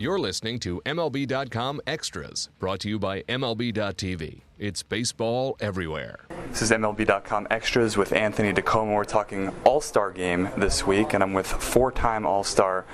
You're listening to MLB.com Extras, brought to you by MLB.tv. It's baseball everywhere. This is MLB.com Extras with Anthony DiComo. We're talking All Star game this week, and I'm with four time All Star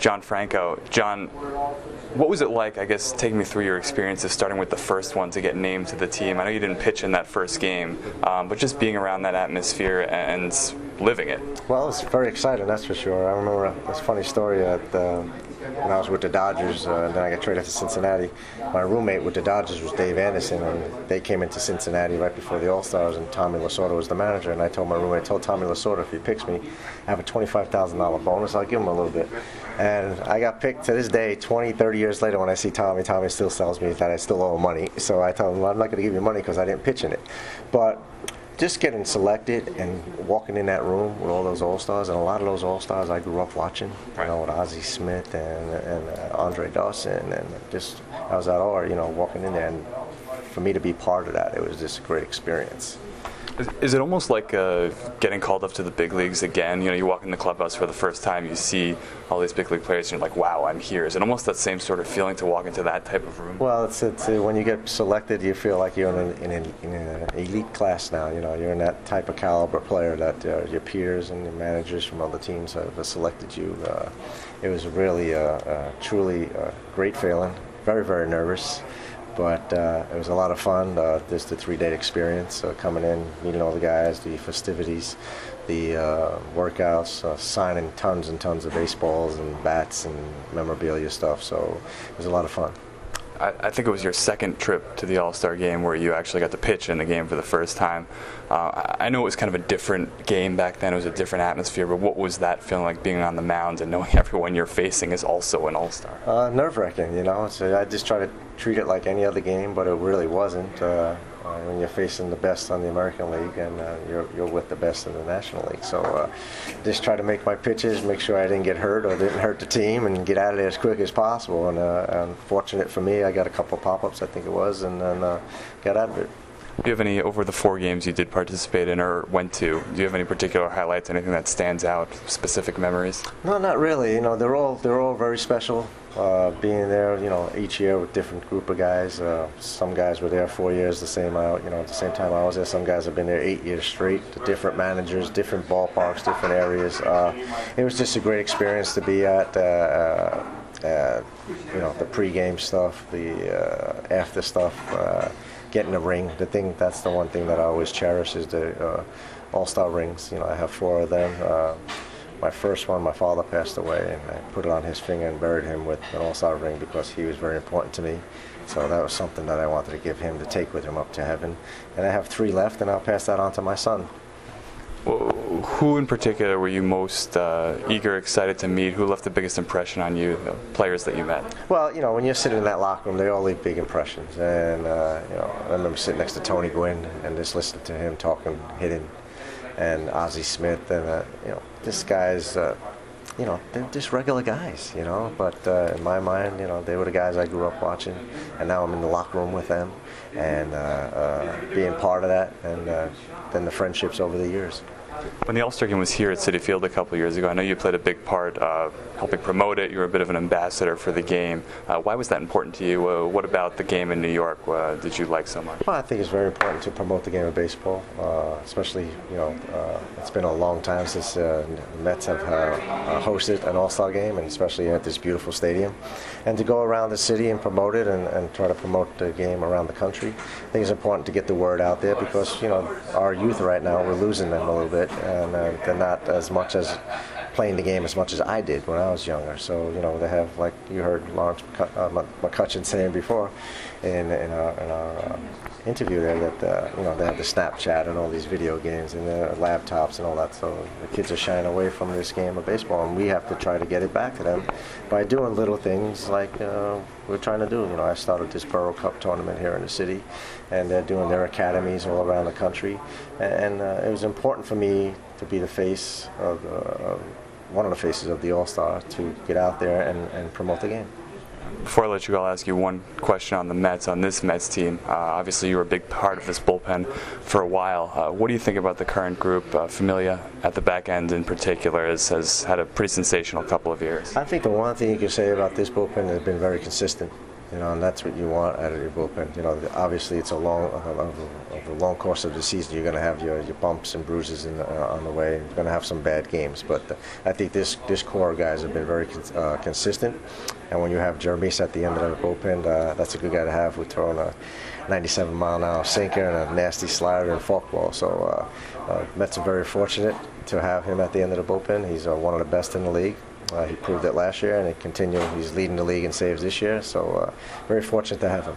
John Franco. John, what was it like, I guess, taking me through your experiences, starting with the first one to get named to the team? I know you didn't pitch in that first game, um, but just being around that atmosphere and living it. Well, it's very exciting, that's for sure. I remember this funny story that. Uh, when I was with the Dodgers, uh, then I got traded to Cincinnati. My roommate with the Dodgers was Dave Anderson, and they came into Cincinnati right before the All Stars, and Tommy Lasorda was the manager. And I told my roommate, I told Tommy Lasorda, if he picks me, I have a $25,000 bonus. I'll give him a little bit. And I got picked to this day, 20, 30 years later, when I see Tommy, Tommy still tells me that I still owe him money. So I tell him, well, I'm not going to give you money because I didn't pitch in it. But just getting selected and walking in that room with all those all stars, and a lot of those all stars I grew up watching. You know, with Ozzie Smith and and uh, Andre Dawson, and just I was at all, you know, walking in there, and for me to be part of that, it was just a great experience. Is, it almost like uh, getting called up to the big leagues again? You know, you walk in the clubhouse for the first time, you see all these big league players, and you're like, "Wow, I'm here." Is it almost that same sort of feeling to walk into that type of room? Well, it's, it's uh, when you get selected, you feel like you're in, an, in, an, in an elite class now. You know, you're in that type of caliber player that uh, your peers and your managers from other teams have selected you. Uh, it was really, truly a great feeling. Very, very nervous but uh, it was a lot of fun. Uh, just a three-day experience, uh, coming in, meeting all the guys, the festivities, the uh, workouts, uh, signing tons and tons of baseballs and bats and memorabilia stuff. So it was a lot of fun. I, I, think it was your second trip to the All Star game where you actually got to pitch in the game for the first time. Uh, I know it was kind of a different game back then, it was a different atmosphere, but what was that feeling like being on the mound and knowing everyone you're facing is also an All Star? Uh, Nerve wracking, you know. So I just try to treat it like any other game, but it really wasn't. Uh, uh, when you're facing the best on the American League and uh, you're, you're with the best in the National League. So uh, just try to make my pitches, make sure I didn't get hurt or didn't hurt the team, and get out of there as quick as possible. And, uh, and fortunate for me, I got a couple pop-ups, I think it was, and then uh, got out of it. Do you have any over the four games you did participate in or went to? Do you have any particular highlights? Anything that stands out? Specific memories? No, not really. You know, they're all they're all very special. Uh, being there, you know, each year with different group of guys. Uh, some guys were there four years, the same out, you know, at the same time I was there. Some guys have been there eight years straight. different managers, different ballparks, different areas. Uh, it was just a great experience to be at. Uh, uh, uh, you know, the pre-game stuff, the after stuff getting a ring. The thing that's the one thing that I always cherish is the uh, All-Star rings. You know, I have four of them. Uh, my first one, my father passed away, and I put it on his finger and buried him with an All-Star ring because he was very important to me. So that was something that I wanted to give him to take with him up to heaven. And I have three left, and I'll pass that on to my son. Well, who in particular were you most uh, eager, excited to meet? Who left the biggest impression on you, the players that you met? Well, you know, when you're sitting in that locker room, they all leave big impressions. And, uh, you know, I remember sitting next to Tony Gwynn and just listening to him talking, hitting, and Ozzie Smith. And, uh, you know, this guy's, uh, you know, they're just regular guys, you know. But uh, in my mind, you know, they were the guys I grew up watching. And now I'm in the locker room with them and uh, being part of that. And then the friendships over the years. When the All Star game was here at Citi Field a couple years ago, I know you played a big part uh, helping promote it. You were a bit of an ambassador for the game. Uh, why was that important to you? Uh, what about the game in New York uh, did you like so much? Well, I think it's very important to promote the game of baseball, uh, especially you know uh, it's been a long time since the Mets have hosted an All Star game, and especially at this beautiful stadium. And to go around the city and promote it and, and try to promote the game around the country, I think it's important to get the word out there because you know our youth right now we're losing them a little bit and uh, they're not as much as playing the game as much as I did when I was younger. So you know they have like you heard Lawrence McCutcheon saying before in, in our, in our uh, interview there that uh, you know they have the Snapchat and all these video games and their laptops and all that. So the kids are shying away from this game of baseball, and we have to try to get it back to them by doing little things like uh, we're trying to do. You know, I started this Borough Cup tournament here in the city, and they're doing their academies all around the country, and uh, it was important for me to be the face of. Uh, one of the faces of the All Star to get out there and, and promote the game. Before I let you go, I'll ask you one question on the Mets, on this Mets team. Uh, obviously, you were a big part of this bullpen for a while. Uh, what do you think about the current group? Uh, Familia at the back end, in particular, has, has had a pretty sensational couple of years. I think the one thing you can say about this bullpen has been very consistent you know, and that's what you want out of your bullpen. You know, obviously it's a long, a long course of the season. You're going to have your, your bumps and bruises in, uh, on the way. You're going to have some bad games, but uh, I think this this core guys have been very uh, consistent. And when you have Jeurys at the end of the bullpen, uh, that's a good guy to have. We're throwing a 97 mile an hour sinker and a nasty slider and forkball. So uh, Mets are very fortunate to have him at the end of the bullpen. He's one of the best in the league. Uh, he proved it last year, and he continued. He's leading the league in saves this year, so uh, very fortunate to have him.